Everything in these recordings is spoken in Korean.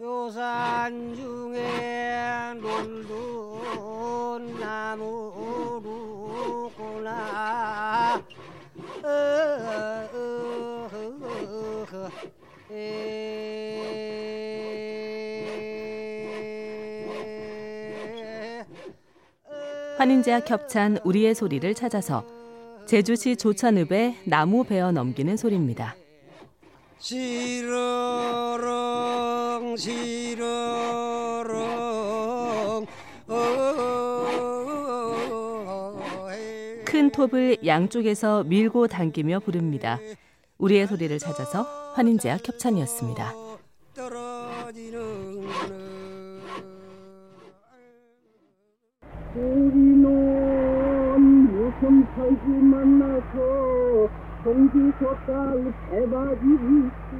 요산 중에 놀던 나무로구나 어, 어, 어. 환인제와 겹찬 우리의 소리를 찾아서 제주시 조천읍에 나무 베어 넘기는 소리입니다. 시러렁 시러렁 어, 큰 톱을 양쪽에서 밀고 당기며 부릅니다. 우리의 소리를 찾아서 환인제와 겹찬이었습니다. 떨어지는 우리는 무슨 살기 만나서 동지석달 입고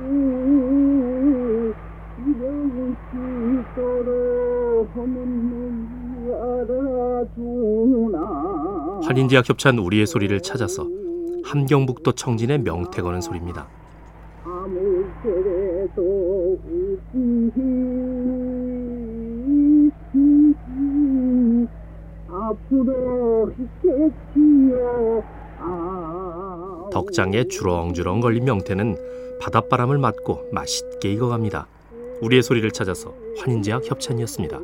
이름이 있도록 하면 알아주나 환인제와 겹찬 우리의 소리를 찾아서 함경북도 청진의 명태 거는 소리입니다. 아무 때에도 웃기시 앞으로 있겠지요 아 덕장에 주렁주렁 걸린 명태는 바닷바람을 맞고 맛있게 익어갑니다. 우리의 소리를 찾아서 환인제와 협찬이었습니다.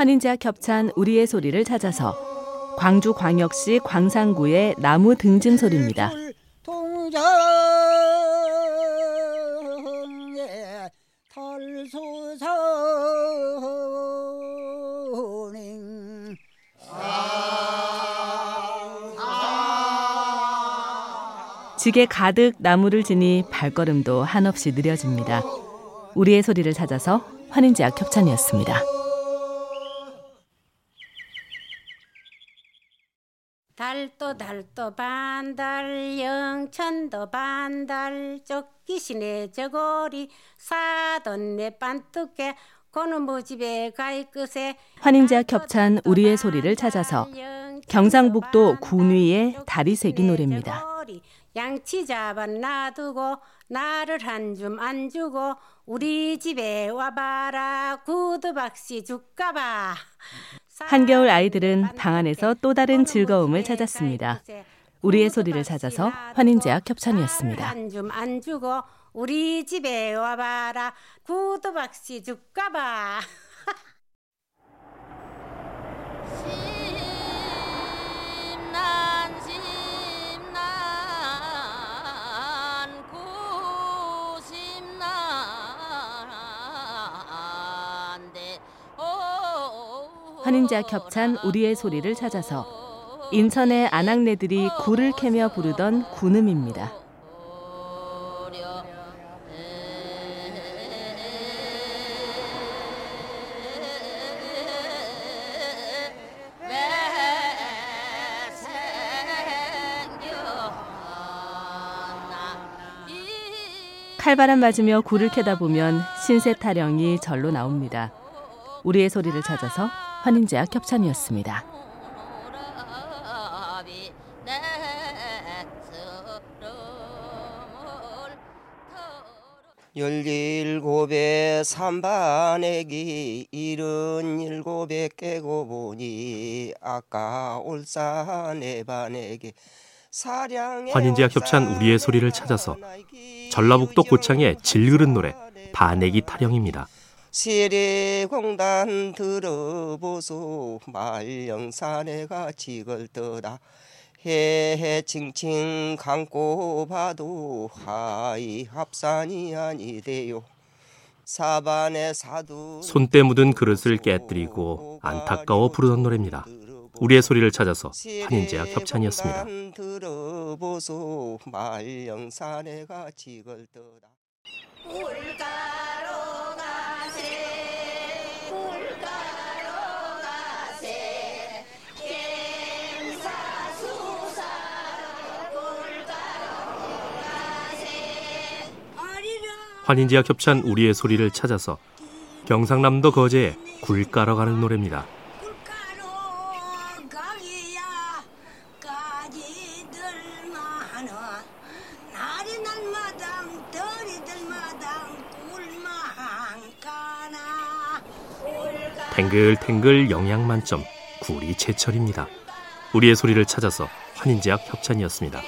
환인제와 겹찬 우리의 소리를 찾아서 광주광역시 광산구의 나무 등짐 소리입니다. 지게 가득 나무를 지니 발걸음도 한없이 느려집니다. 우리의 소리를 찾아서 환인제와 겹찬이었습니다. 달도 달도 반달 영천도 반달 쫓기시네 저고리 사돈 내 반뚝에 환인제와 겹찬 우리의 소리를 찾아서 경상북도 군위의 다리 새기 노래입니다. 양치 잡아 놔두고 나를 한 줌 안 주고 우리 집에 와봐라 구두박씨 줄까봐 한겨울 아이들은 방 안에서 또 다른 즐거움을 찾았습니다. 우리의 소리를 찾아서 안 주고 우리 집에 와봐라. 구두박씨 줄까봐 환인제와 겹찬 우리의 소리를 찾아서 인천의 아낙네들이 굴을 캐며 부르던 군음입니다. 칼바람 맞으며 굴을 캐다 보면 신세 타령이 절로 나옵니다. 우리의 소리를 찾아서 환인제와 겹찬이었습니다. 열일곱에 삼반액이 일흔일곱에 깨고 보니 아까 올산에 반에게 사량의 환인제와 협찬 우리의 소리를 찾아서 전라북도 고창의 질그른 노래 반애기 타령입니다. 세례공단 들어보소. 말령산에가 지걸떠다 해해칭칭 감고 봐도 하이 합산이 아니대요. 사반의 사두 손때 묻은 그릇을 깨뜨리고 안타까워 부르던 노래입니다. 우리의 소리를 찾아서 환인제와 협찬이었습니다. 들어보소. 말령산에가 지걸떠다 환인제약 협찬 우리의 소리를 찾아서 경상남도 거제에 굴 까러 가는 노래입니다. 탱글탱글 영양 만점 굴이 제철입니다. 우리의 소리를 찾아서 환인제약 협찬이었습니다.